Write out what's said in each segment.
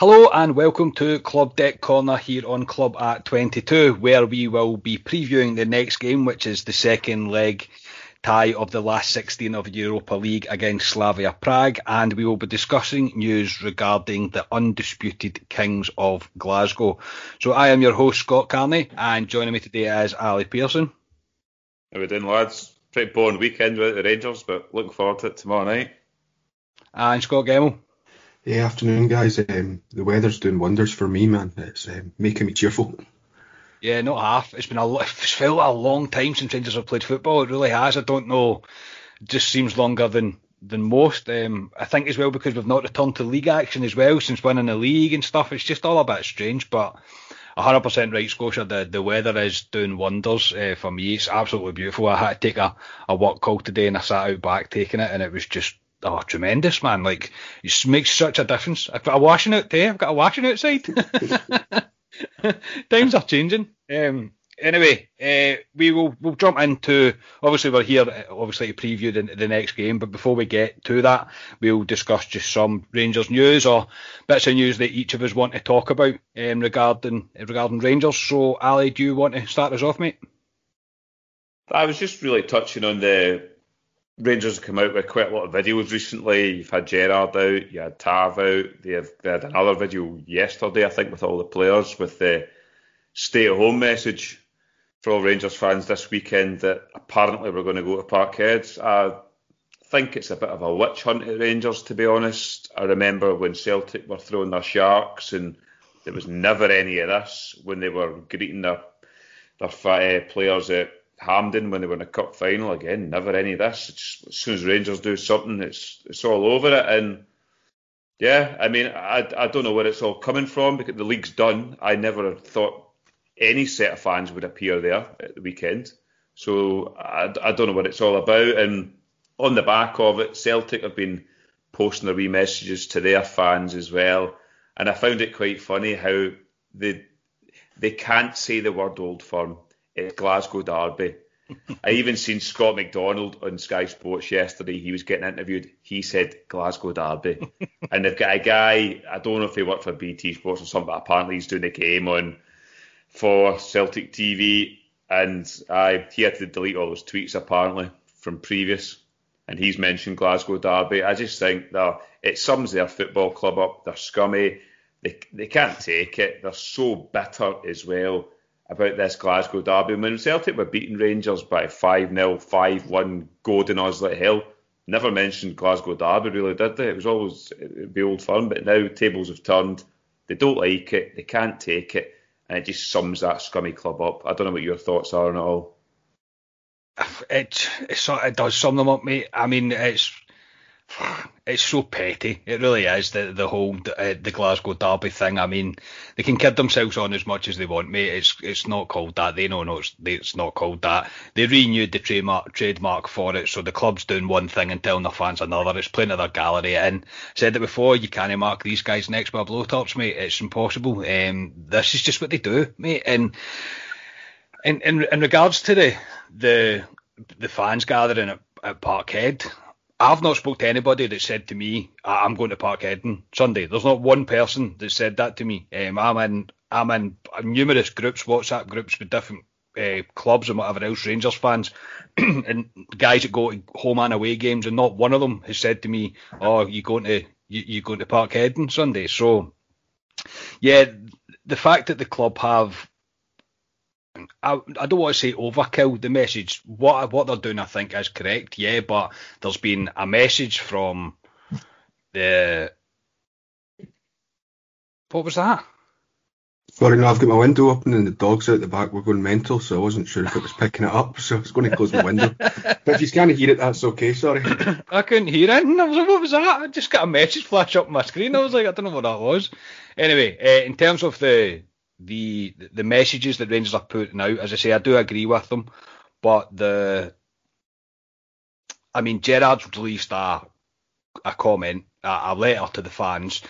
Hello and welcome to Club Deck Corner here on Club at 22, where we will be previewing the next game, which is the second leg tie of the last 16 of Europa League against Slavia Prague, and we will be discussing news regarding the undisputed Kings of Glasgow. So I am your host Scott Carney, and joining me today is Ali Pearson. How we doing, lads? Pretty boring weekend with the Rangers, but looking forward to it tomorrow night. And Scott Gemmell. Hey, afternoon, guys. Um, the weather's doing wonders for me, man. It's um, making me cheerful. Yeah, not half. It's been a it's felt a long time since Rangers have played football. It really has. I don't know. It just seems longer than than most. Um, I think as well because we've not returned to league action as well since winning the league and stuff. It's just all a bit strange, but. 100% right, Scotia. The the weather is doing wonders uh, for me. It's absolutely beautiful. I had to take a, a work call today and I sat out back taking it, and it was just oh tremendous, man. Like it makes such a difference. I've got a washing out there. I've got a washing outside. Times are changing. Um, anyway, uh, we will we'll jump into. Obviously, we're here obviously to preview the, the next game, but before we get to that, we'll discuss just some Rangers news or bits of news that each of us want to talk about um, regarding regarding Rangers. So, Ali, do you want to start us off, mate? I was just really touching on the Rangers have come out with quite a lot of videos recently. You've had Gerrard out, you had Tav out. They, have, they had another video yesterday, I think, with all the players with the stay at home message for all Rangers fans this weekend that apparently we're going to go to Parkhead. I think it's a bit of a witch hunt at Rangers, to be honest. I remember when Celtic were throwing their sharks and there was never any of this when they were greeting their, their uh, players at Hampden when they were in a cup final again. Never any of this. It's, as soon as Rangers do something, it's it's all over it. And yeah, I mean, I, I don't know where it's all coming from because the league's done. I never thought any set of fans would appear there at the weekend. So I, I don't know what it's all about. And on the back of it, Celtic have been posting their wee messages to their fans as well. And I found it quite funny how they they can't say the word old firm it's Glasgow Derby. I even seen Scott McDonald on Sky Sports yesterday. He was getting interviewed. He said Glasgow Derby, and they've got a guy. I don't know if he worked for BT Sports or something, but apparently he's doing the game on for Celtic TV, and I he had to delete all those tweets apparently from previous, and he's mentioned Glasgow Derby. I just think that it sums their football club up. They're scummy. They they can't take it. They're so bitter as well about this Glasgow derby. When Celtic were beating Rangers by 5 0, 5 1, goading us like hell, never mentioned Glasgow derby, really, did they? It was always be old firm, but now tables have turned. They don't like it, they can't take it, and it just sums that scummy club up. I don't know what your thoughts are on it all. It, it, it does sum them up, mate. I mean, it's it's so petty. It really is the the whole uh, the Glasgow Derby thing. I mean, they can kid themselves on as much as they want, mate. It's it's not called that. They know no, it's, it's not called that. They renewed the trademark trademark for it, so the club's doing one thing and telling their fans another. It's playing to their gallery. And said it before, you can't mark these guys next by blow tops, mate. It's impossible. Um, this is just what they do, mate. And in in, in regards to the the the fans gathering at, at Parkhead. I've not spoke to anybody that said to me, "I'm going to Parkhead on Sunday." There's not one person that said that to me. Um, I'm in I'm in numerous groups, WhatsApp groups with different uh, clubs and whatever else, Rangers fans, and guys that go to home and away games, and not one of them has said to me, "Oh, you going to you, you going to Parkhead on Sunday?" So, yeah, the fact that the club have I, I don't want to say overkill the message. What what they're doing, I think, is correct. Yeah, but there's been a message from the. What was that? Sorry, no, I've got my window open and the dogs out the back were going mental, so I wasn't sure if it was picking it up, so I was going to close my window. but if you can't hear it, that's okay, sorry. I couldn't hear it. I was like, what was that? I just got a message flash up on my screen. I was like, I don't know what that was. Anyway, uh, in terms of the the the messages that Rangers are putting out, as I say, I do agree with them, but the, I mean, Gerrard's released a a comment, a, a letter to the fans.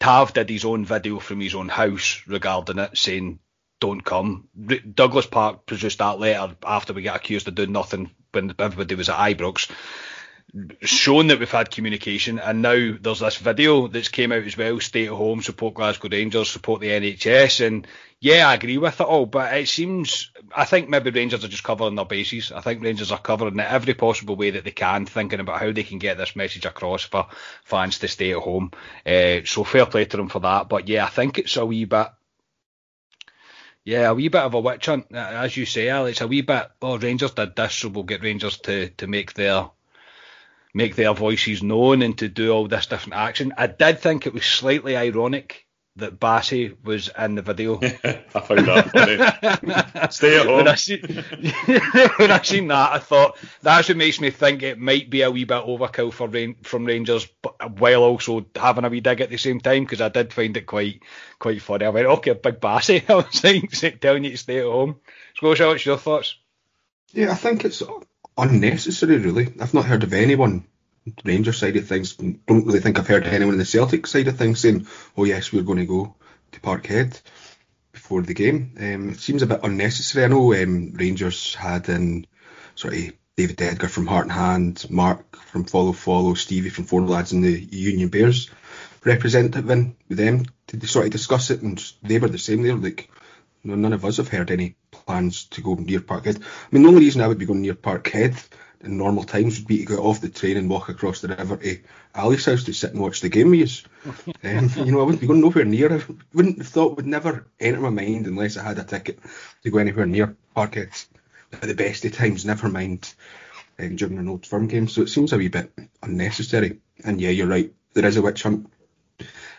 Tav did his own video from his own house regarding it, saying don't come. Douglas Park produced that letter after we got accused of doing nothing when everybody was at Ibrox shown that we've had communication, and now there's this video that's came out as well. Stay at home, support Glasgow Rangers, support the NHS, and yeah, I agree with it all. But it seems, I think maybe Rangers are just covering their bases. I think Rangers are covering it every possible way that they can, thinking about how they can get this message across for fans to stay at home. Uh, so fair play to them for that. But yeah, I think it's a wee bit. Yeah, a wee bit of a witch hunt, as you say, Alex. A wee bit. Oh, Rangers did this, so we'll get Rangers to to make their make their voices known and to do all this different action. I did think it was slightly ironic that Bassey was in the video. I found that funny. Stay at home. When I, see, when I seen that, I thought that's what makes me think it might be a wee bit overkill for Rain, from Rangers, but while also having a wee dig at the same time because I did find it quite quite funny. I went, okay, big Bassey. I was like, telling you to stay at home. Scotia, what's your thoughts? Yeah, I think it's unnecessary, really. I've not heard of anyone Ranger side of things. Don't really think I've heard anyone in the Celtic side of things saying, "Oh yes, we're going to go to Parkhead before the game." Um, it seems a bit unnecessary. I know um, Rangers had in sort of David Edgar from Heart and Hand, Mark from Follow Follow, Stevie from Four Lads, and the Union Bears representative in with them to sort of discuss it, and they were the same. They were like, none of us have heard any plans to go near Parkhead. I mean, the only reason I would be going near Parkhead in normal times would be to get off the train and walk across the river to Ali's house to sit and watch the game with um, you know, I wouldn't be going nowhere near. I wouldn't have thought would never enter my mind unless I had a ticket to go anywhere near Parkhead at the best of times. Never mind um, during an old firm game. So it seems a wee bit unnecessary. And yeah, you're right. There is a witch hunt,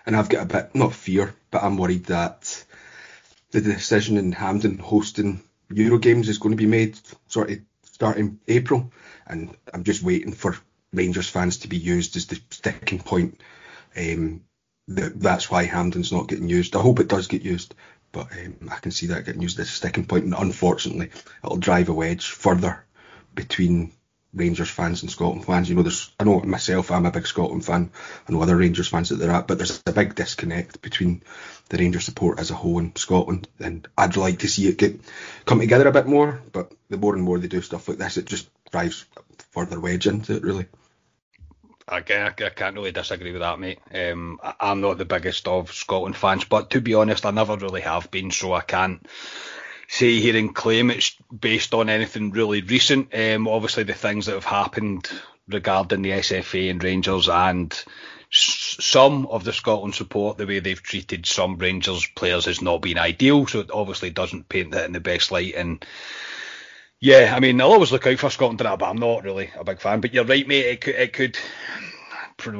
and I've got a bit not fear, but I'm worried that the decision in Hampden hosting Euro games is going to be made sort of starting April and I'm just waiting for Rangers fans to be used as the sticking point. Um, that's why Hampden's not getting used. I hope it does get used, but um, I can see that getting used as a sticking point, and unfortunately, it'll drive a wedge further between Rangers fans and Scotland fans. You know, there's I know myself, I'm a big Scotland fan. I know other Rangers fans that they're at, but there's a big disconnect between the Rangers support as a whole in Scotland, and I'd like to see it get come together a bit more. But the more and more they do stuff like this, it just drives further wedge into it, really. I, I, can't really disagree with that, mate. Um, I, I'm not the biggest of Scotland fans, but to be honest, I never really have been, so I can't say here and claim it's based on anything really recent. Um, obviously, the things that have happened regarding the SFA and Rangers and some of the Scotland support, the way they've treated some Rangers players has not been ideal. So it obviously doesn't paint that in the best light. And yeah, I mean, I'll always look out for Scotland tonight, but I'm not really a big fan. But you're right, mate. It could, it could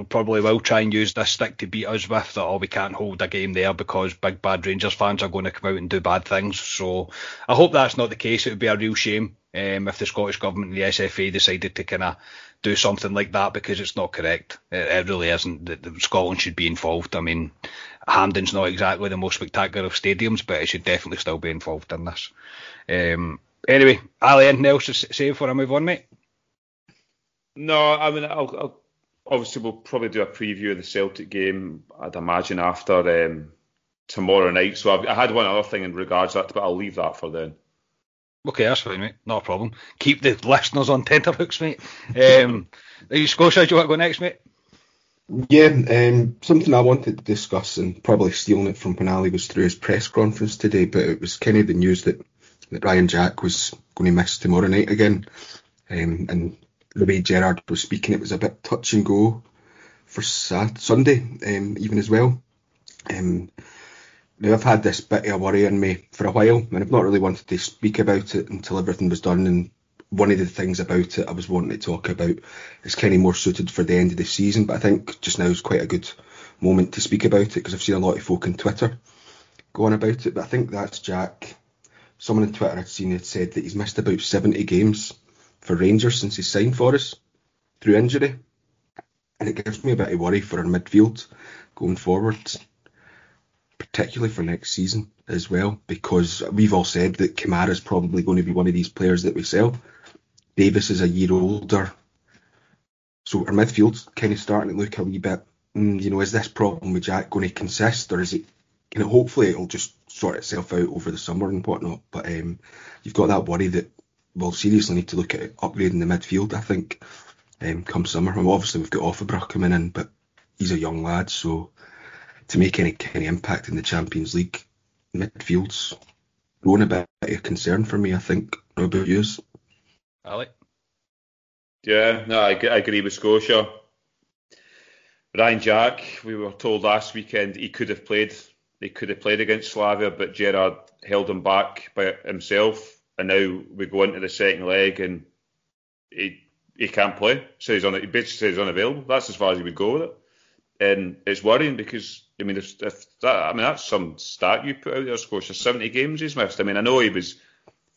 probably will try and use this stick to beat us with that. Oh, we can't hold a game there because big bad Rangers fans are going to come out and do bad things. So I hope that's not the case. It would be a real shame um, if the Scottish government and the SFA decided to kind of do something like that because it's not correct. It, it really isn't. The, the, Scotland should be involved. I mean, Hampden's not exactly the most spectacular of stadiums, but it should definitely still be involved in this. Um, anyway, Ali, anything else to say before I move on, mate? No, I mean, I'll, I'll, obviously we'll probably do a preview of the Celtic game. I'd imagine after um, tomorrow night. So I've, i had one other thing in regards to that, but I'll leave that for then. Okay, that's fine, mate. Not a problem. Keep the listeners on tenterhooks, mate. Um, are you Scotia? Do you want to go next, mate? Yeah, um, something I wanted to discuss, and probably stealing it from Penally was through his press conference today, but it was kind of the news that, that Ryan Jack was going to miss tomorrow night again. Um, and the way Gerrard was speaking, it was a bit touch and go for Sat- Sunday, um, even as well. Um, now I've had this bit of worry in me for a while, and I've not really wanted to speak about it until everything was done. And one of the things about it I was wanting to talk about is kind of more suited for the end of the season. But I think just now is quite a good moment to speak about it because I've seen a lot of folk on Twitter go on about it. But I think that's Jack. Someone on Twitter I'd seen had said that he's missed about 70 games for Rangers since he signed for us through injury. And it gives me a bit of worry for our midfield going forward, particularly for next season as well, because we've all said that Kamara is probably going to be one of these players that we sell. Davis is a year older. So our midfield's kind of starting to look a wee bit, mm, you know, is this problem with Jack going to consist or is it, you know, hopefully it'll just sort itself out over the summer and whatnot. But um, you've got that worry that we'll seriously need to look at upgrading the midfield, I think, um, come summer. I mean, obviously, we've got Offenbach coming in, but he's a young lad, so to make any kind of impact in the Champions League, midfield's growing a bit of concern for me, I think. How about yours? Ali? Yeah, no, I, I agree with Scotia. Ryan Jack, we were told last weekend he could have played. They could have played against Slavia, but Gerrard held him back by himself and now we go into the second leg and he he can't play. So he's on he basically says he's unavailable. That's as far as he would go with it. And it's worrying because I mean if, if that I mean that's some stat you put out there, Scotia. Seventy games he's missed. I mean I know he was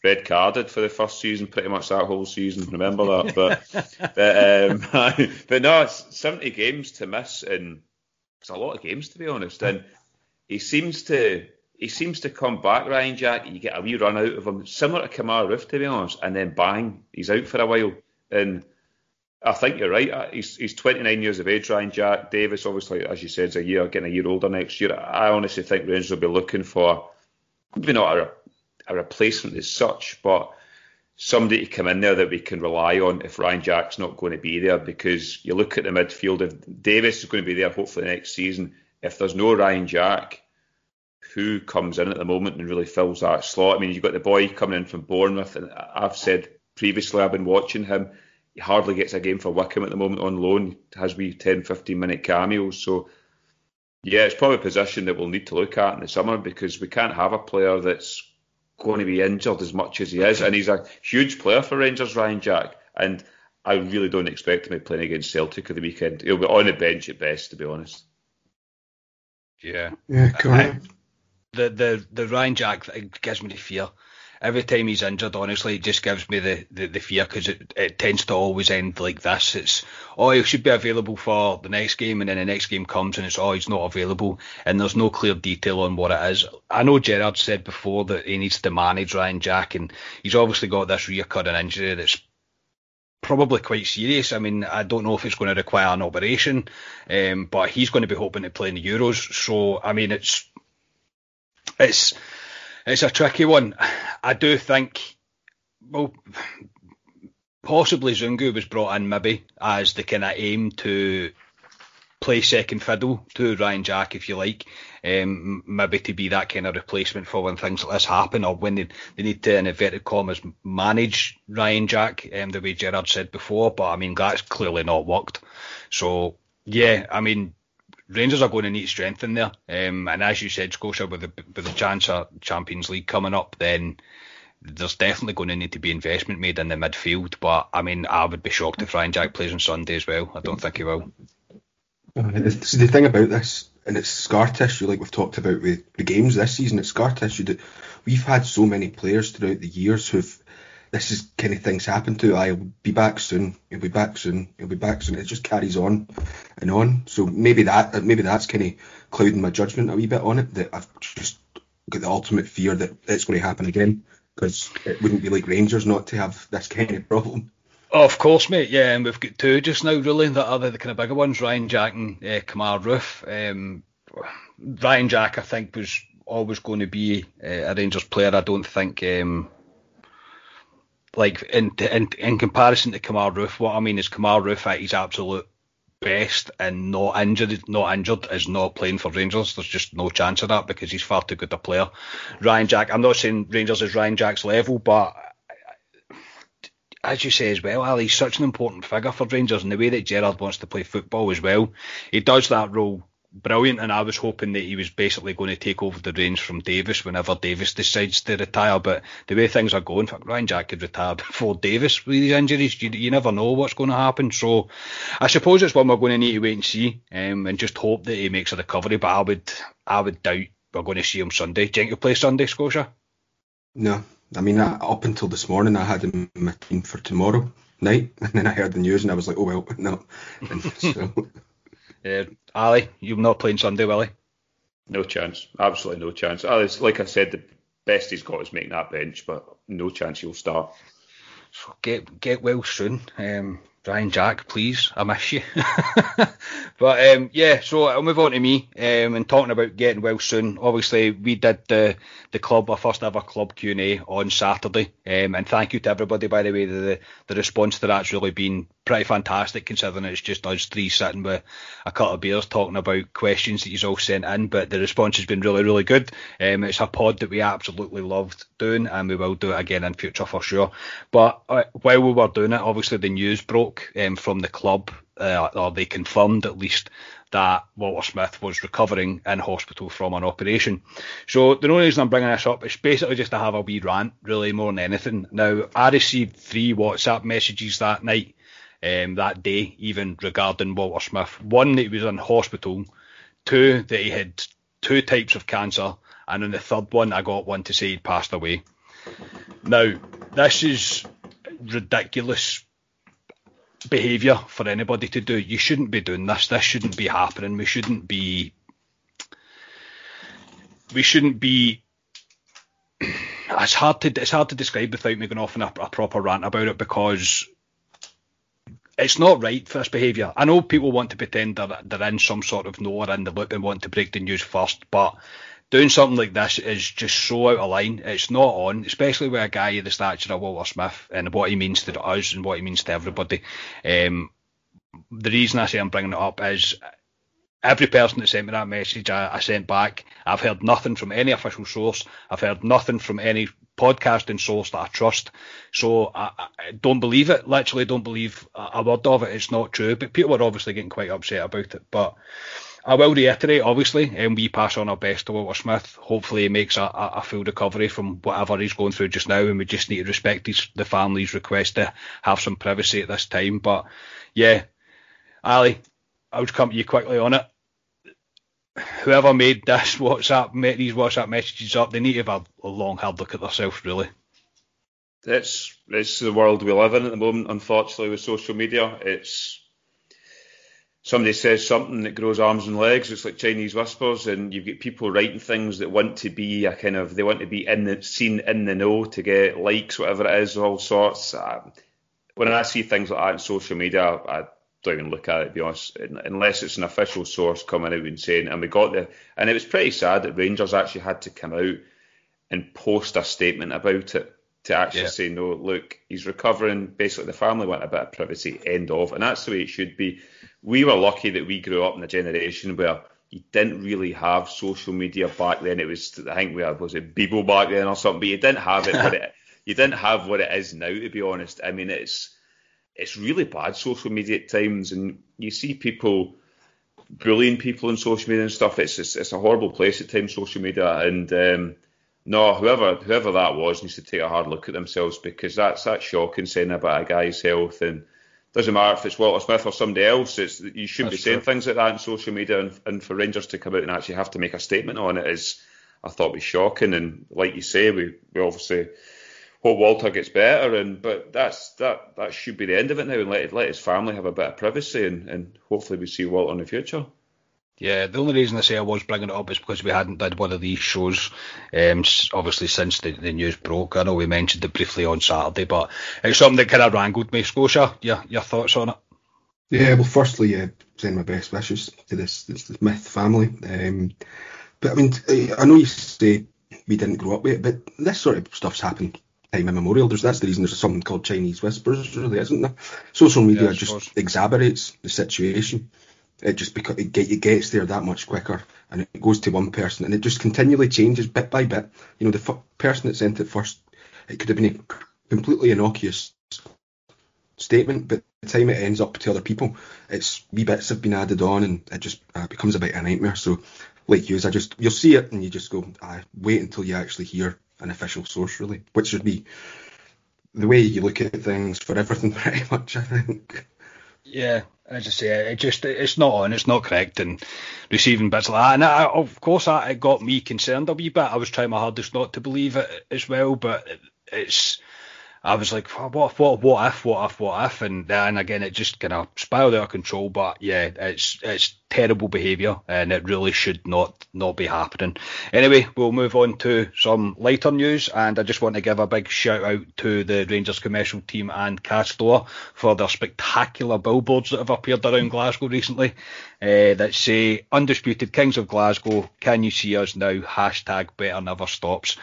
red carded for the first season, pretty much that whole season. Remember that, but but, um, but no, it's seventy games to miss, and it's a lot of games to be honest. And he seems to he seems to come back, Ryan Jack. You get a wee run out of him, similar to Kemar Roofe, to be honest, and then bang, he's out for a while. And I think you're right. Uh, he's, he's 29 years of age, Ryan Jack. Davis, obviously, as you said, is a year, getting a year older next year. I honestly think Rangers will be looking for maybe not a, a replacement as such, but somebody to come in there that we can rely on if Ryan Jack's not going to be there. Because you look at the midfield, if Davis is going to be there hopefully next season, if there's no Ryan Jack, who comes in at the moment and really fills that slot. I mean, you've got the boy coming in from Bournemouth, and I've said previously I've been watching him. He hardly gets a game for Wycombe at the moment on loan. He has we 10, 15 minute cameos. So, yeah, it's probably a position that we'll need to look at in the summer because we can't have a player that's going to be injured as much as he is. And he's a huge player for Rangers, Ryan Jack. And I really don't expect him to be playing against Celtic at the weekend. He'll be on the bench at best, to be honest. Yeah. Yeah, correct the the the Ryan Jack gives me the fear. Every time he's injured, honestly, it just gives me the, the, the fear because it, it tends to always end like this. It's, oh, he should be available for the next game, and then the next game comes and it's, oh, he's not available, and there's no clear detail on what it is. I know Gerrard said before that he needs to manage Ryan Jack, and he's obviously got this recurring injury that's probably quite serious. I mean, I don't know if it's going to require an operation, um, but he's going to be hoping to play in the Euros. So, I mean, it's it's it's a tricky one. I do think, well, possibly Zungu was brought in maybe as the kind of aim to play second fiddle to Ryan Jack, if you like, um, maybe to be that kind of replacement for when things like this happen or when they, they need to, in inverted commas, manage Ryan Jack, um, the way Gerrard said before. But I mean, that's clearly not worked. So, yeah, I mean, Rangers are going to need strength in there. Um, and as you said, Scotia, with the with the chance of Champions League coming up, then there's definitely going to need to be investment made in the midfield. But I mean, I would be shocked if Ryan Jack plays on Sunday as well. I don't think he will. the, the thing about this, and it's scar tissue, like we've talked about with the games this season, it's scar tissue that we've had so many players throughout the years who've this is kind of things happen to. I'll be back soon. He'll be back soon. He'll be back soon. It just carries on and on. So maybe that maybe that's kind of clouding my judgment a wee bit on it. That I've just got the ultimate fear that it's going to happen again because it wouldn't be like Rangers not to have this kind of problem. Oh, of course, mate. Yeah, and we've got two just now, really, that are the, kind of bigger ones Ryan Jack and uh, Kemar Roofe. Um, Ryan Jack, I think, was always going to be uh, a Rangers player. I don't think, um, like, in, in in comparison to Kemar Roofe, what I mean is Kemar Roofe at his absolute best and not injured, not injured is not playing for Rangers. There's just no chance of that because he's far too good a player. Ryan Jack, I'm not saying Rangers is Ryan Jack's level, but as you say as well, Ali, he's such an important figure for Rangers and the way that Gerrard wants to play football as well. He does that role brilliant, and I was hoping that he was basically going to take over the reins from Davis whenever Davis decides to retire. But the way things are going, Ryan Jack could retire before Davis with these injuries. You, you never know what's going to happen. So I suppose it's one we're going to need to wait and see, um, and just hope that he makes a recovery. But I would, I would doubt we're going to see him Sunday. Do you think he'll play Sunday, Scotia? No, I mean, I, up until this morning, I had him in my team for tomorrow night, and then I heard the news, and I was like, oh well, no. so. Uh, Ali, you're not playing Sunday, will he? No chance, absolutely no chance. Ali's, like I said, the best he's got is making that bench, but no chance he'll start. So get get well soon. Um, Ryan Jack, please, I miss you. but um, yeah, so I'll move on to me um, and talking about getting well soon. Obviously, we did the the club, our first ever club Q and A on Saturday, um, and thank you to everybody by the way. The the response to that's really been pretty fantastic considering it's just us three sitting with a couple of beers talking about questions that you all sent in. But the response has been really really good. Um, it's a pod that we absolutely loved doing, and we will do it again in future for sure. But uh, while we were doing it, obviously the news broke um, from the club, uh, or they confirmed at least that Walter Smith was recovering in hospital from an operation. So the only reason I'm bringing this up is basically just to have a wee rant, really more than anything. Now I received three WhatsApp messages that night, um, that day, even regarding Walter Smith. One that he was in hospital, two that he had two types of cancer, and on the third one I got one to say he'd passed away. Now this is ridiculous behaviour for anybody to do. You shouldn't be doing this. This shouldn't be happening. We shouldn't be. We shouldn't be. It's hard to it's hard to describe without me going off on a, a proper rant about it because it's not right for this behaviour. I know people want to pretend they're, they're in some sort of know or in the loop and want to break the news first, but doing something like this is just so out of line. It's not on, especially with a guy of the stature of Walter Smith and what he means to us and what he means to everybody. Um, the reason I say I'm bringing it up is every person that sent me that message, I, I, sent back. I've heard nothing from any official source. I've heard nothing from any podcasting source that I trust. So I, I don't believe it. Literally, don't believe a, a word of it. It's not true. But people are obviously getting quite upset about it. But I will reiterate, obviously, and we pass on our best to Walter Smith. Hopefully, he makes a, a, full recovery from whatever he's going through just now, and we just need to respect his, the family's request to have some privacy at this time. But yeah, Ali, I would come to you quickly on it. Whoever made this WhatsApp, made these WhatsApp messages up, they need to have a, a long, hard look at themselves, really. It's it's the world we live in at the moment. Unfortunately, with social media, it's somebody says something that grows arms and legs. It's like Chinese whispers, and you've got people writing things that want to be a kind of they want to be in the seen in the know to get likes, whatever it is, all sorts. Um, when I see things like that on social media, I don't even look at it. To be honest, unless it's an official source coming out and saying. And we got there. and it was pretty sad that Rangers actually had to come out and post a statement about it to actually yeah. say no. Look, he's recovering. Basically, the family want a bit of privacy. End of, and that's the way it should be we were lucky that we grew up in a generation where you didn't really have social media back then. It was I think we had was it Bebo back then or something, but you didn't have it. but it, you didn't have what it is now. To be honest, I mean it's it's really bad social media at times, and you see people bullying people on social media and stuff. It's it's, it's a horrible place at times, social media, and um, no, whoever whoever that was needs to take a hard look at themselves because that's that's shocking saying about a guy's health and doesn't matter if it's Walter Smith or somebody else. It's you shouldn't That's be saying true. things like that on social media, and, and for Rangers to come out and actually have to make a statement on it is, I thought, was shocking. And like you say, we, we obviously hope Walter gets better, and but that's that that should be the end of it now, and let let his family have a bit of privacy, and, and hopefully we see Walter in the future. Yeah, the only reason I say I was bringing it up is because we hadn't did one of these shows, um, obviously since the, the news broke. I know we mentioned it briefly on Saturday, but it's something that kind of wrangled me. Scotia, your your thoughts on it? Yeah, well, firstly, yeah, send my best wishes to this this, this myth family. Um, but I mean, I I know you say we didn't grow up with it, but this sort of stuff's happened time immemorial. There's that's the reason there's something called Chinese whispers, really, isn't there? Social media Yeah, just suppose. exacerbates the situation. It just because it, get, it gets there that much quicker, and it goes to one person, and it just continually changes bit by bit. You know, the f- person that sent it first, it could have been a completely innocuous statement, but the time it ends up to other people, it's wee bits have been added on, and it just uh, becomes a bit of a nightmare. So, like you, I just you'll see it, and you just go, I wait until you actually hear an official source, really, which should be the way you look at things for everything, pretty much. I think. Yeah, as I say, it just it's not on, it's not correct, and receiving bits like that, and I, of course that it got me concerned a wee bit. I was trying my hardest not to believe it as well, but it's. I was like, what, what, what if, what if, what if, and then again it just kind of spiraled out of control. But yeah, it's it's terrible behaviour, and it really should not not be happening. Anyway, we'll move on to some lighter news, and I just want to give a big shout out to the Rangers commercial team and Castore for their spectacular billboards that have appeared around Glasgow recently uh, that say "Undisputed Kings of Glasgow, can you see us now?" Hashtag Better Never Stops.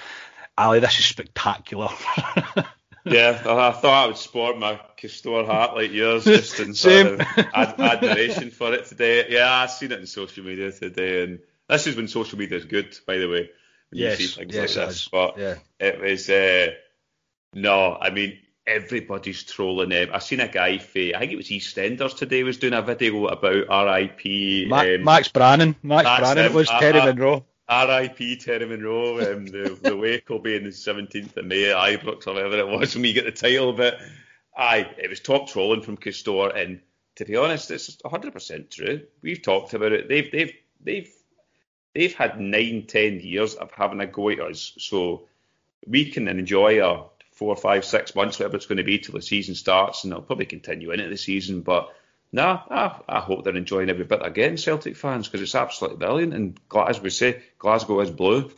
Ali, this is spectacular. Yeah, I I thought I would sport my Castore hat like yours, just in sort of ad- admiration for it today. Yeah, I've seen it in social media today, and this is when social media is good, by the way. When Yes, you see things yes, like it this. is. But Yeah. it was uh, no, I mean everybody's trolling them. I seen a guy, I think it was EastEnders today, was doing a video about RIP. Ma- um, Max Branning, Max Branning, it was I- Terry I- Monroe. R.I.P. Terry Monroe. Um, the, the wake will be in the 17th of May at Ibrox or whatever it was when we get the title. But aye, it was top trolling from Castore, and to be honest, it's 100% true. We've talked about it. They've they've they've they've had nine, ten years of having a go at us, so we can enjoy our four, five, six months, whatever it's going to be, till the season starts, and it'll probably continue into the season. But no, I, I hope they're enjoying every bit they're Celtic fans, because it's absolutely brilliant. And Gla- as we say, Glasgow is blue.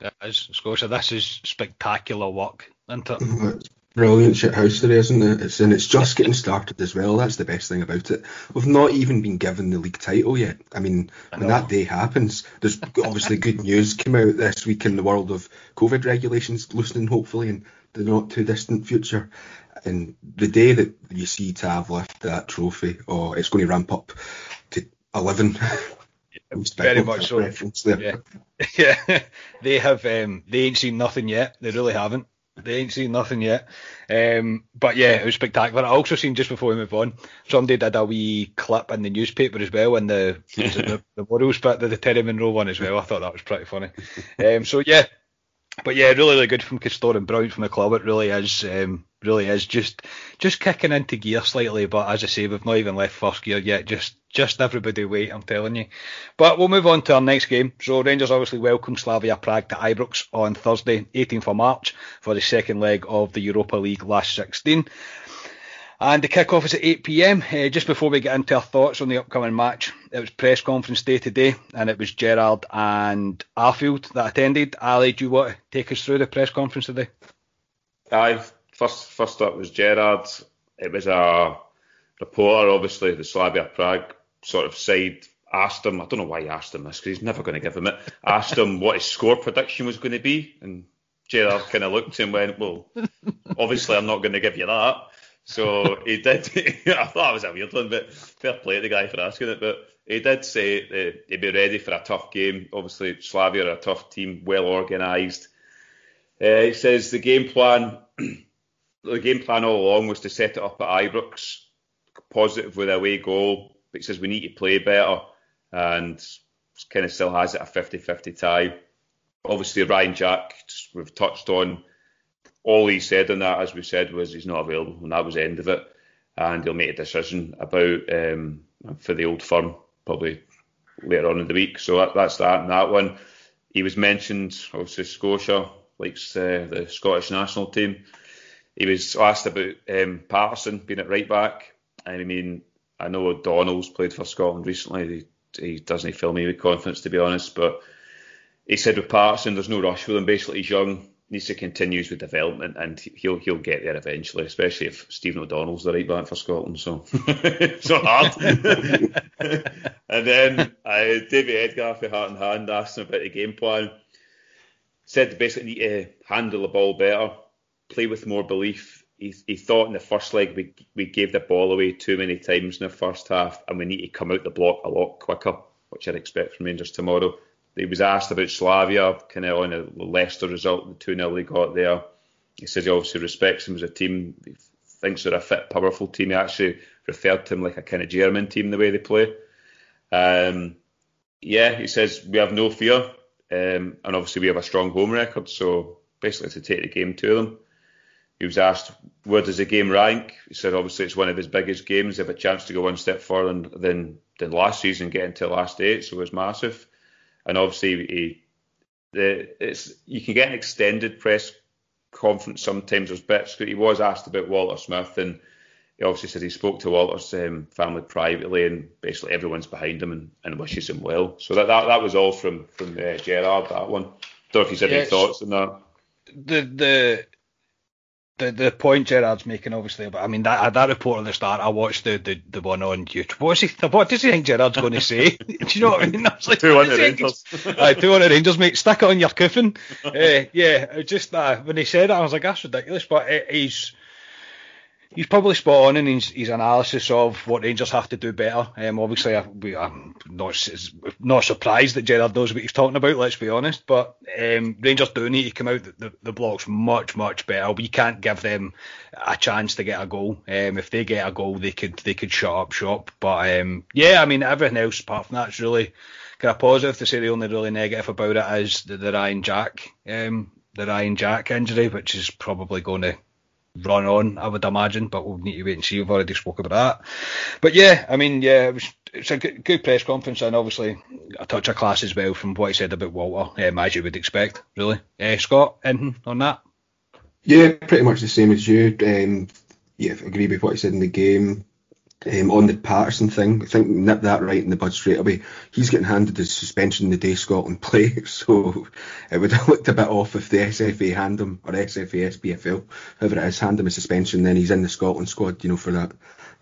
It is, Scotia. This is spectacular work, isn't it? It's brilliant shit house there, isn't it? It's and it's just getting started as well. That's the best thing about it. We've not even been given the league title yet. I mean, when that day happens, there's obviously good news came out this week in the world of COVID regulations loosening, hopefully in the not too distant future. And the day that you see Tav lift that trophy, oh, it's going to ramp up to eleven. Very much so. Yeah, yeah. they have. Um, they ain't seen nothing yet. They really haven't. They ain't seen nothing yet. Um, but yeah, it was spectacular. I also seen just before we move on, somebody did a wee clip in the newspaper as well in the the, the Morals bit, the, the Terry Monroe one as well. I thought that was pretty funny. Um, so yeah, but yeah, really, really good from Castore and Brown from the club. It really is, um, really is just just kicking into gear slightly. But as I say, we've not even left first gear yet. Just just everybody wait, I'm telling you. But we'll move on to our next game. So Rangers obviously welcome Slavia Prague to Ibrox on Thursday, 18th of March, for the second leg of the Europa League last 16. And the kick-off is at 8 p.m. Uh, just before we get into our thoughts on the upcoming match, it was press conference day today, and it was Gerrard and Arfield that attended. Ali, do you want to take us through the press conference today? Aye, first first up was Gerrard. It was a reporter, obviously, the Slavia Prague sort of side asked him. I don't know why he asked him this because he's never going to give him it. Asked him what his score prediction was going to be, and Gerrard kind of looked and went, "Well, obviously, I'm not going to give you that." So he did. I thought it was a weird one, but fair play to the guy for asking it. But he did say that he'd be ready for a tough game. Obviously, Slavia are a tough team, well organised. Uh, he says the game plan, the game plan all along was to set it up at Ibrox, positive with away goal. But says we need to play better, and kind of still has it a 50-50 tie. Obviously, Ryan Jack, we've touched on. All he said on that, as we said, was he's not available, and that was the end of it. and he'll make a decision about um, for the old firm probably later on in the week. So that, that's that and that one. He was mentioned, obviously Scotia likes uh, the Scottish national team. He was asked about um, Patterson being at right back. I mean, I know O'Donnell's played for Scotland recently. He, he doesn't fill me with confidence, to be honest. But he said with Patterson, there's no rush with him. Basically, he's young, needs to continue with development, and he'll he'll get there eventually. Especially if Stephen O'Donnell's the right back for Scotland, so it's not hard. and then uh, David Edgar for Heart and Hand asked him about the game plan. Said basically need to handle the ball better, play with more belief, he, he thought in the first leg we we gave the ball away too many times in the first half, and we need to come out the block a lot quicker, which I'd expect from Rangers tomorrow. He was asked about Slavia, kind of on a Leicester result, the 2 0 they got there. He says he obviously respects them as a team, he thinks they're a fit, powerful team. He actually referred to them like a kind of German team, the way they play. Um, yeah, he says we have no fear, um, and obviously we have a strong home record, so basically to take the game to them. He was asked, where does the game rank? He said, obviously, it's one of his biggest games. They have a chance to go one step further than, than last season, get into the last eight, so it was massive. And obviously, he, the, it's you can get an extended press conference sometimes. There's bits. He was asked about Walter Smith, and he obviously said he spoke to Walter's um, family privately, and basically everyone's behind him and, and wishes him well. So that, that that was all from from uh, Gerrard. That one. Don't know if you had any thoughts on that. The the the the point Gerrard's making, obviously, but I mean that that report on the start, I watched the, the, the one on YouTube. What, is he, what does he think Gerrard's going to say? Do you know what I mean? I was like, two hundred Rangers. Aye, two hundred Rangers, mate. Stick it on your coffin. uh, yeah, just uh, when he said that, I was like, that's ridiculous. But uh, he's he's probably spot on in his, his analysis of what Rangers have to do better. Um, obviously, I, I'm not not surprised that Gerrard knows what he's talking about. Let's be honest, but um, Rangers do need to come out the, the, the, blocks much much better. We can't give them a chance to get a goal. Um, if they get a goal, they could they could shut up shop. But um, yeah, I mean everything else apart from that's really kind of positive. To say the only really negative about it is the, the Ryan Jack um, the Ryan Jack injury, which is probably going to run on, I would imagine, but we'll need to wait and see. We've already spoke about that. But yeah, I mean, yeah, it was, it's a good, good press conference and obviously a touch of class as well from what he said about Walter, um, as you would expect, really. Uh, Scott, anything on that? Yeah, pretty much the same as you. Um, yeah, agree with what he said in the game. Um, on the Patterson thing, I think nip that right in the bud straight away. He's getting handed his suspension the day Scotland play, so it would have looked a bit off if the SFA hand him, or SFA, SPFL, whoever it is, hand him a suspension, then he's in the Scotland squad, you know, for that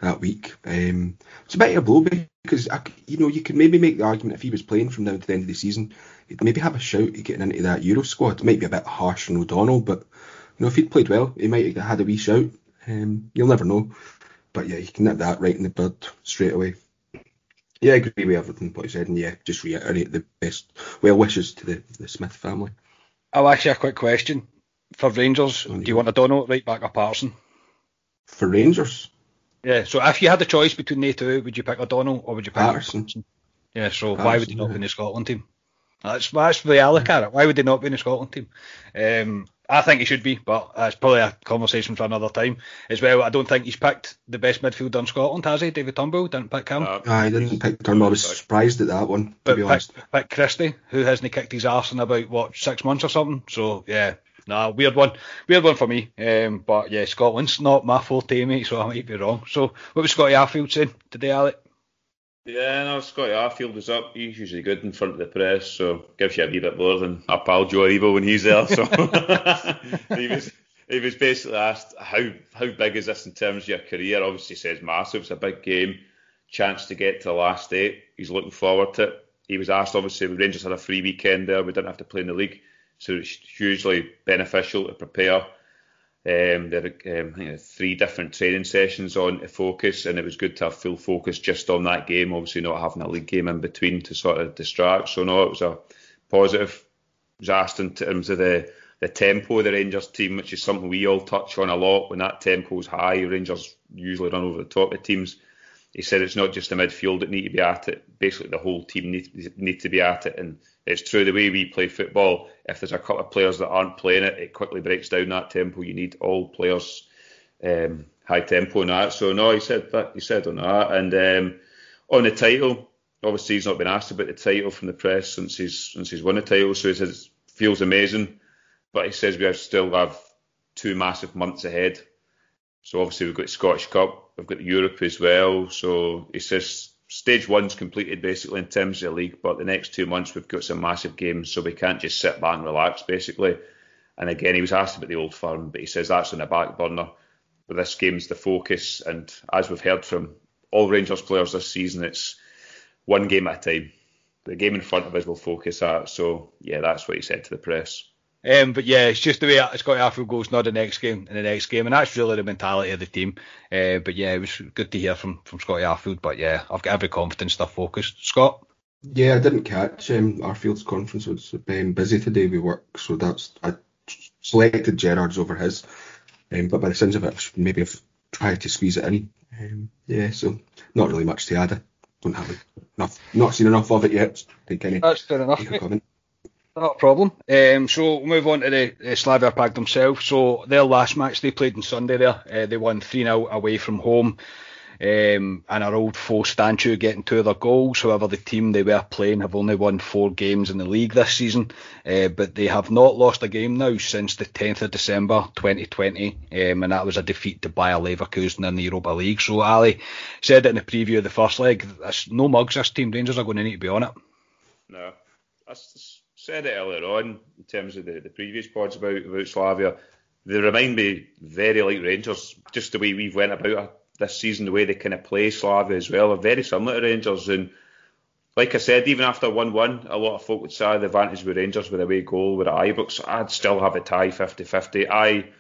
that week. Um, it's a bit of a blow because, you know, you could maybe make the argument if he was playing from now to the end of the season, he'd maybe have a shout at getting into that Euro squad. It might be a bit harsh on O'Donnell, but, you know, if he'd played well, he might have had a wee shout. Um, you'll never know. But yeah, you can nip that right in the bud straight away. Yeah, I agree with everything what you said, and yeah, just reiterate the best well wishes to the, the Smith family. I'll ask you a quick question. For Rangers, oh, do you want O'Donnell right back or Patterson? For Rangers? Yeah, so if you had the choice between the two, would you pick O'Donnell or would you pick Patterson? Patterson? Yeah, so Patterson, why would he not yeah. be in the Scotland team? That's that's the way I look at it. Why would they not be in the Scotland team? Um, I think he should be, but that's probably a conversation for another time as well. I don't think he's picked the best midfielder in Scotland, has he? David Turnbull didn't pick him. Uh, I didn't pick Turnbull. I was surprised at that one, to but be honest. Pick, pick Christie, who hasn't kicked his arse in about what six months or something. So yeah, nah, weird one, weird one for me. Um, but yeah, Scotland's not my forte, mate, so I might be wrong. So what was Scotty Arfield saying today, Alec? Yeah, no, Scotty Arfield is up. He's usually good in front of the press, so gives you a wee bit more than our pal Joe Aribo when he's there. So he was he was basically asked how how big is this in terms of your career? Obviously, says massive. It's a big game, chance to get to the last eight. He's looking forward to it. He was asked, obviously, the Rangers had a free weekend there. We didn't have to play in the league, so it's hugely beneficial to prepare. Um, there were um, three different training sessions on focus, and it was good to have full focus just on that game. Obviously, not having a league game in between to sort of distract. So no, it was a positive. It was asked in terms of the the tempo of the Rangers team, which is something we all touch on a lot. When that tempo is high, Rangers usually run over the top of teams. He said it's not just the midfield that need to be at it. Basically, the whole team need, need to be at it, and it's true the way we play football. If there's a couple of players that aren't playing it, it quickly breaks down that tempo. You need all players um, high tempo and that. So no, he said that. He said on that, and um, on the title, obviously he's not been asked about the title from the press since he's since he's won the title. So he says feels amazing, but he says we still have two massive months ahead. So obviously we've got Scottish Cup, we've got Europe as well. So he says stage one's completed basically in terms of the league, but the next two months we've got some massive games, so we can't just sit back and relax basically. And again, he was asked about the old firm, but he says that's on the back burner. But this game's the focus, and as we've heard from all Rangers players this season, it's one game at a time. The game in front of us will focus at. So yeah, that's what he said to the press. Um, but yeah, it's just the way Scotty Arfield goes, not the next game and the next game, and that's really the mentality of the team. Uh, but yeah, it was good to hear from from Scotty Arfield. But yeah, I've got every confidence they're focused. Scott. Yeah, I didn't catch um, Arfield's conference. was um, busy today with work, so that's I selected Gerrard's over his. Um, but by the sounds of it, maybe I've tried to squeeze it in. Um, yeah, so not really much to add. I don't have enough, not seen enough of it yet. Think any, That's fair enough. Not a problem. Um, so we'll move on to the, the Slavia Prague themselves. So their last match they played on Sunday there, uh, they won 3 0 away from home. Um, and our old foe Stanciu getting two of their goals. However, the team they were playing have only won four games in the league this season, uh, but they have not lost a game now since the 10th of December 2020, um, and that was a defeat to Bayer Leverkusen in the Europa League. So Ali said it in the preview of the first leg, no mugs, this team Rangers are going to need to be on it. No, I said it earlier on in terms of the, the previous pods about, about Slavia. They remind me very like Rangers, just the way we've went about this season, the way they kind of play Slavia as well, are very similar to Rangers. And like I said, even after 1 1, a lot of folk would say ah, the advantage with Rangers with a away goal with Ibrox. I'd still have a tie 50 50. I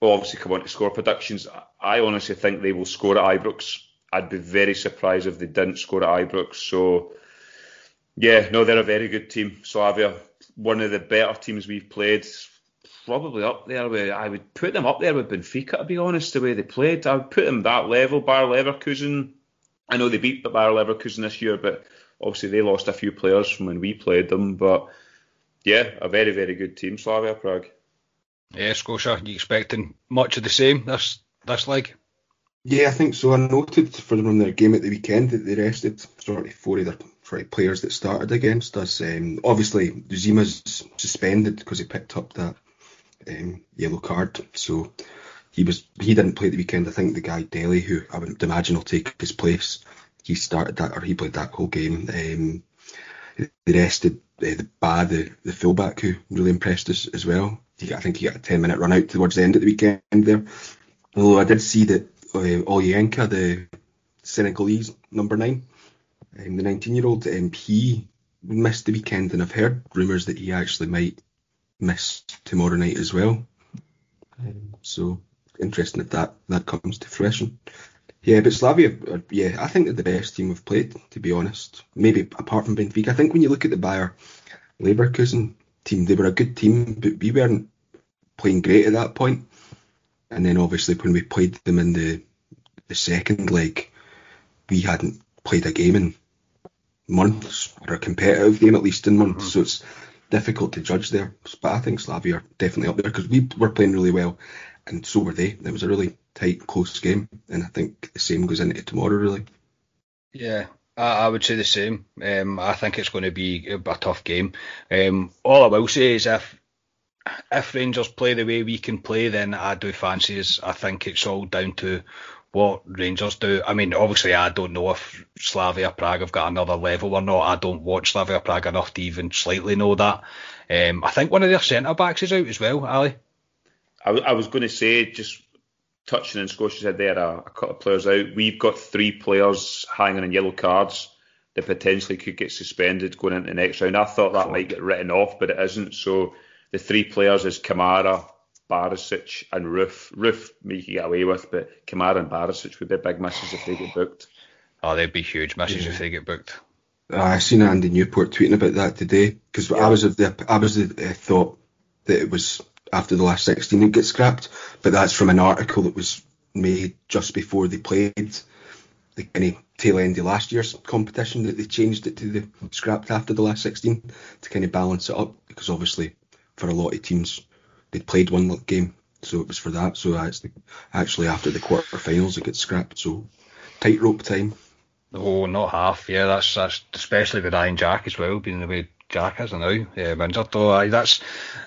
will obviously come on to score predictions. I honestly think they will score at Ibrox. I'd be very surprised if they didn't score at Ibrox. So, yeah, no, they're a very good team. Slavia, one of the better teams we've played. Probably up there I would put them up there with Benfica to be honest the way they played. I would put them that level Bayer Leverkusen. I know they beat the Bayer Leverkusen this year but obviously they lost a few players from when we played them but yeah a very very good team Slavia Prague. Yeah Scotia you expecting much of the same this this leg yeah I think so I noted from their game at the weekend that they rested sort of four of their sort players that started against us um, obviously Zima's suspended because he picked up that um, yellow card. So he was he didn't play the weekend. I think the guy Dele, who I would imagine will take his place, he started that or he played that whole game. Um, the rested uh, the Ba, the, the fullback, who really impressed us as well. He, I think he got a 10 minute run out towards the end of the weekend there. Although I did see that uh, the Senegalese number nine, um, the 19 year old, um, he missed the weekend, and I've heard rumours that he actually might miss tomorrow night as well. Um, so interesting if that that comes to fruition. Yeah, but Slavia, uh, yeah, I think they're the best team we've played, to be honest. Maybe apart from Benfica. I think when you look at the Bayer Leverkusen team, they were a good team, but we weren't playing great at that point. And then obviously when we played them in the the second leg, we hadn't played a game in months, or a competitive game at least in months. Mm-hmm. So it's difficult to judge there. But I think Slavia are definitely up there because we were playing really well, and so were they. It was a really tight, close game, and I think the same goes into tomorrow, really. Yeah, I, would say the same. Um, I think it's going to be a, a tough game. Um, all I will say is if if Rangers play the way we can play, then I do fancy us. I think it's all down to what Rangers do. I mean, obviously, I don't know if Slavia Prague have got another level or not. I don't watch Slavia Prague enough to even slightly know that. Um, I think one of their centre backs is out as well, Ali. I, I was going to say, just touching on Scotia's head there, a, a couple of players out. We've got three players hanging on yellow cards that potentially could get suspended going into the next round. I thought that might get written off, but it isn't. So the three players is Kamara, Barisic and Roofe. Roofe you get away with, but Kamara and Barisic would be big misses if they get booked. Oh, they'd be huge misses yeah. if they get booked. I seen Andy Newport tweeting about that today because yeah. I was of the I was the uh, thought that it was after the last 16 it gets scrapped, but that's from an article that was made just before they played the kind of tail end of last year's competition that they changed it to the scrapped after the last 16 to kind of balance it up because obviously for a lot of teams they'd played one game so it was for that. So actually, actually after the quarter-finals, it gets scrapped. So tightrope time. Oh, not half. Yeah, that's that's especially with Ryan Jack as well, being the way Jack is now. Yeah, injured though. Aye, that's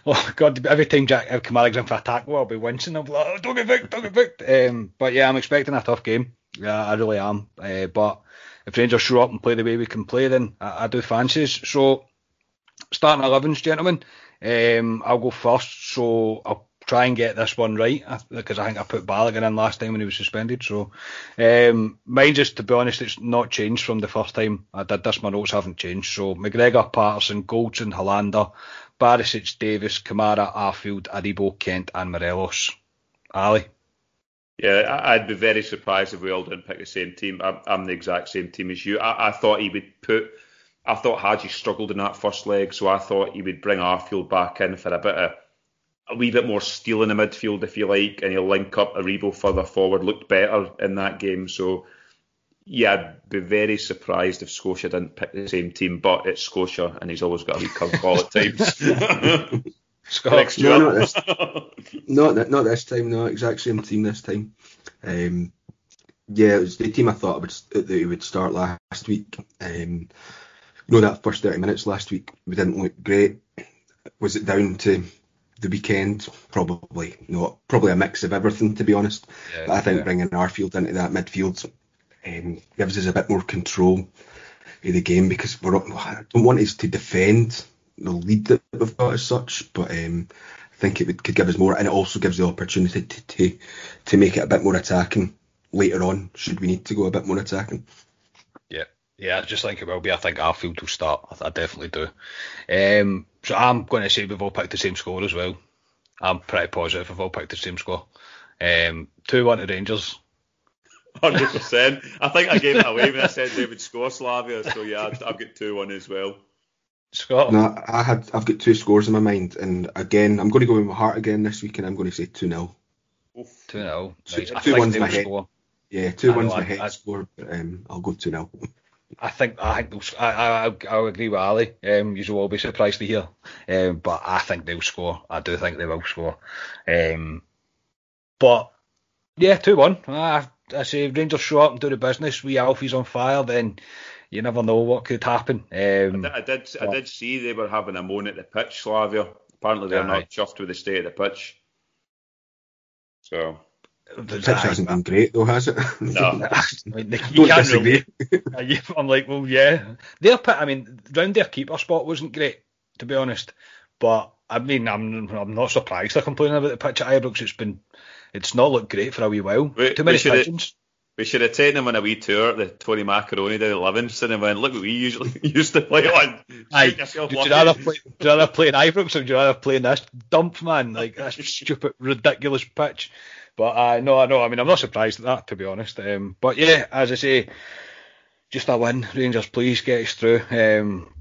oh god. Every time Jack if Kamara's in for a tackle, I'll be wincing. I'll be like, oh, don't get booked, don't get booked. Um, but yeah, I'm expecting a tough game. Yeah, I really am. Uh, but if Rangers show up and play the way we can play, then I, I do fancies. So starting 11s, gentlemen. Um, I'll go first. So I'll try and get this one right because I think I put Balogun in last time when he was suspended. So um, mine just to be honest, it's not changed from the first time I did this. My notes haven't changed. So McGregor, Patterson, Goldson, Helander, Barisic, Davis, Kamara, Arfield, Aribo, Kent, and Morelos. Ali. Yeah, I'd be very surprised if we all didn't pick the same team. I'm, I'm the exact same team as you. I, I, thought he would put. I thought Hagi struggled in that first leg, so I thought he would bring Arfield back in for a bit of a wee bit more steel in the midfield, if you like, and he'll link up Aribo further forward. Looked better in that game, so yeah, I'd be very surprised if Scotia didn't pick the same team, but it's Scotia, and he's always got a wee curveball at times. Scott, no, not this, not, not this time. No, exact same team this time. Um, yeah, it was the team I thought would, that he would start last week. Um, you know that first 30 minutes last week we didn't look great. Was it down to the weekend? Probably not. Probably a mix of everything, to be honest. Yeah, but I think yeah. bringing Arfield into that midfield um, gives us a bit more control of the game because we're I don't want us to defend the lead that we've got as such, but um, I think it would, could give us more, and it also gives the opportunity to, to to make it a bit more attacking later on. Should we need to go a bit more attacking? Yeah, yeah, I just think it will be. I think Arfield will start. I, I definitely do. Um, so I'm going to say we've all picked the same score as well. I'm pretty positive we've all picked the same score. Um, two one to Rangers. Hundred percent. I think I gave it away when I said David score Slavia. So yeah, I've got two one as well. Scott? No, I had I've got two scores in my mind, and again I'm going to go with my heart again this week, and I'm going to say two 0 Two 0 Two, two one's my head. Yeah, two I one's know, my I, head I, score, but um, I'll go two 0 I think I think I I I'll agree with Ali. Um, you will all be surprised to hear, um, but I think they'll score. I do think they will score. Um, but yeah, two one. I, I say Rangers show up and do the business. We Alfie's on fire, then you never know what could happen. Um, I, did, I did, I did see they were having a moan at the pitch, Slavia. Apparently they're not chuffed with the state of the pitch. So. The pitch hasn't been great though, has it? No, I mean, you can't really. I'm like, well, yeah, their pit. I mean, round their keeper spot wasn't great, to be honest. But I mean, I'm I'm not surprised they're complaining about the pitch at Ibrox. It's been, it's not looked great for a wee while. Too many pigeons. We should have taken him on a wee tour at the Tony Macaroni down at Livingston and went, look what we usually used to play on. Aye, would you, rather play, would you rather play in Ibrox or would you rather play in this dump, man? Like, that's stupid, ridiculous pitch. But uh, no, I know. I mean, I'm not surprised at that, to be honest. Um, but yeah, as I say, just a win. Rangers, please get us through. Um,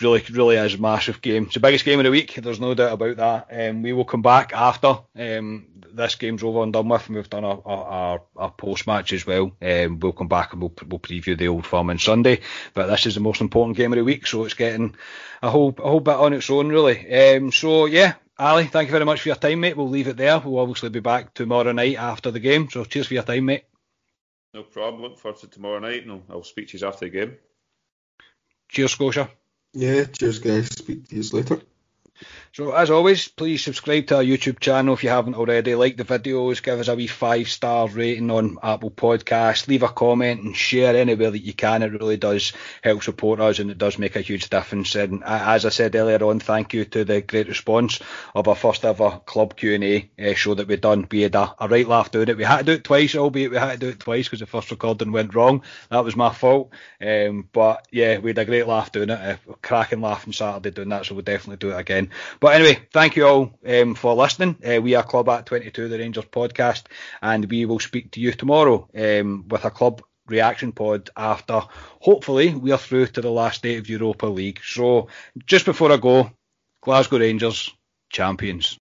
really, really is a massive game. It's the biggest game of the week. There's no doubt about that. Um, we will come back after um, this game's over and done with, and we've done our, our, our post match as well. Um, we'll come back and we'll, we'll preview the old firm on Sunday. But this is the most important game of the week, so it's getting a whole a whole bit on its own, really. Um, so yeah. Ali, thank you very much for your time, mate. We'll leave it there. We'll obviously be back tomorrow night after the game. So cheers for your time, mate. No problem. Look forward to tomorrow night, and I'll, I'll speak to you after the game. Cheers, Scotia. Yeah, cheers, guys. Speak to you later. So as always, please subscribe to our YouTube channel if you haven't already. Like the videos, give us a wee five star rating on Apple Podcasts, leave a comment and share anywhere that you can. It really does help support us and it does make a huge difference. And as I said earlier on, thank you to the great response of our first ever club Q and A uh, show that we've done. We had a, a, right laugh doing it. We had to do it twice, albeit we had to do it twice because the first recording went wrong. That was my fault. Um, but yeah, we had a great laugh doing it. A cracking laugh on Saturday doing that, so we'll definitely do it again. But anyway, thank you all um, for listening. Uh, we are Club at 22, the Rangers podcast, and we will speak to you tomorrow um, with a club reaction pod after hopefully we are through to the last day of Europa League. So just before I go, Glasgow Rangers champions.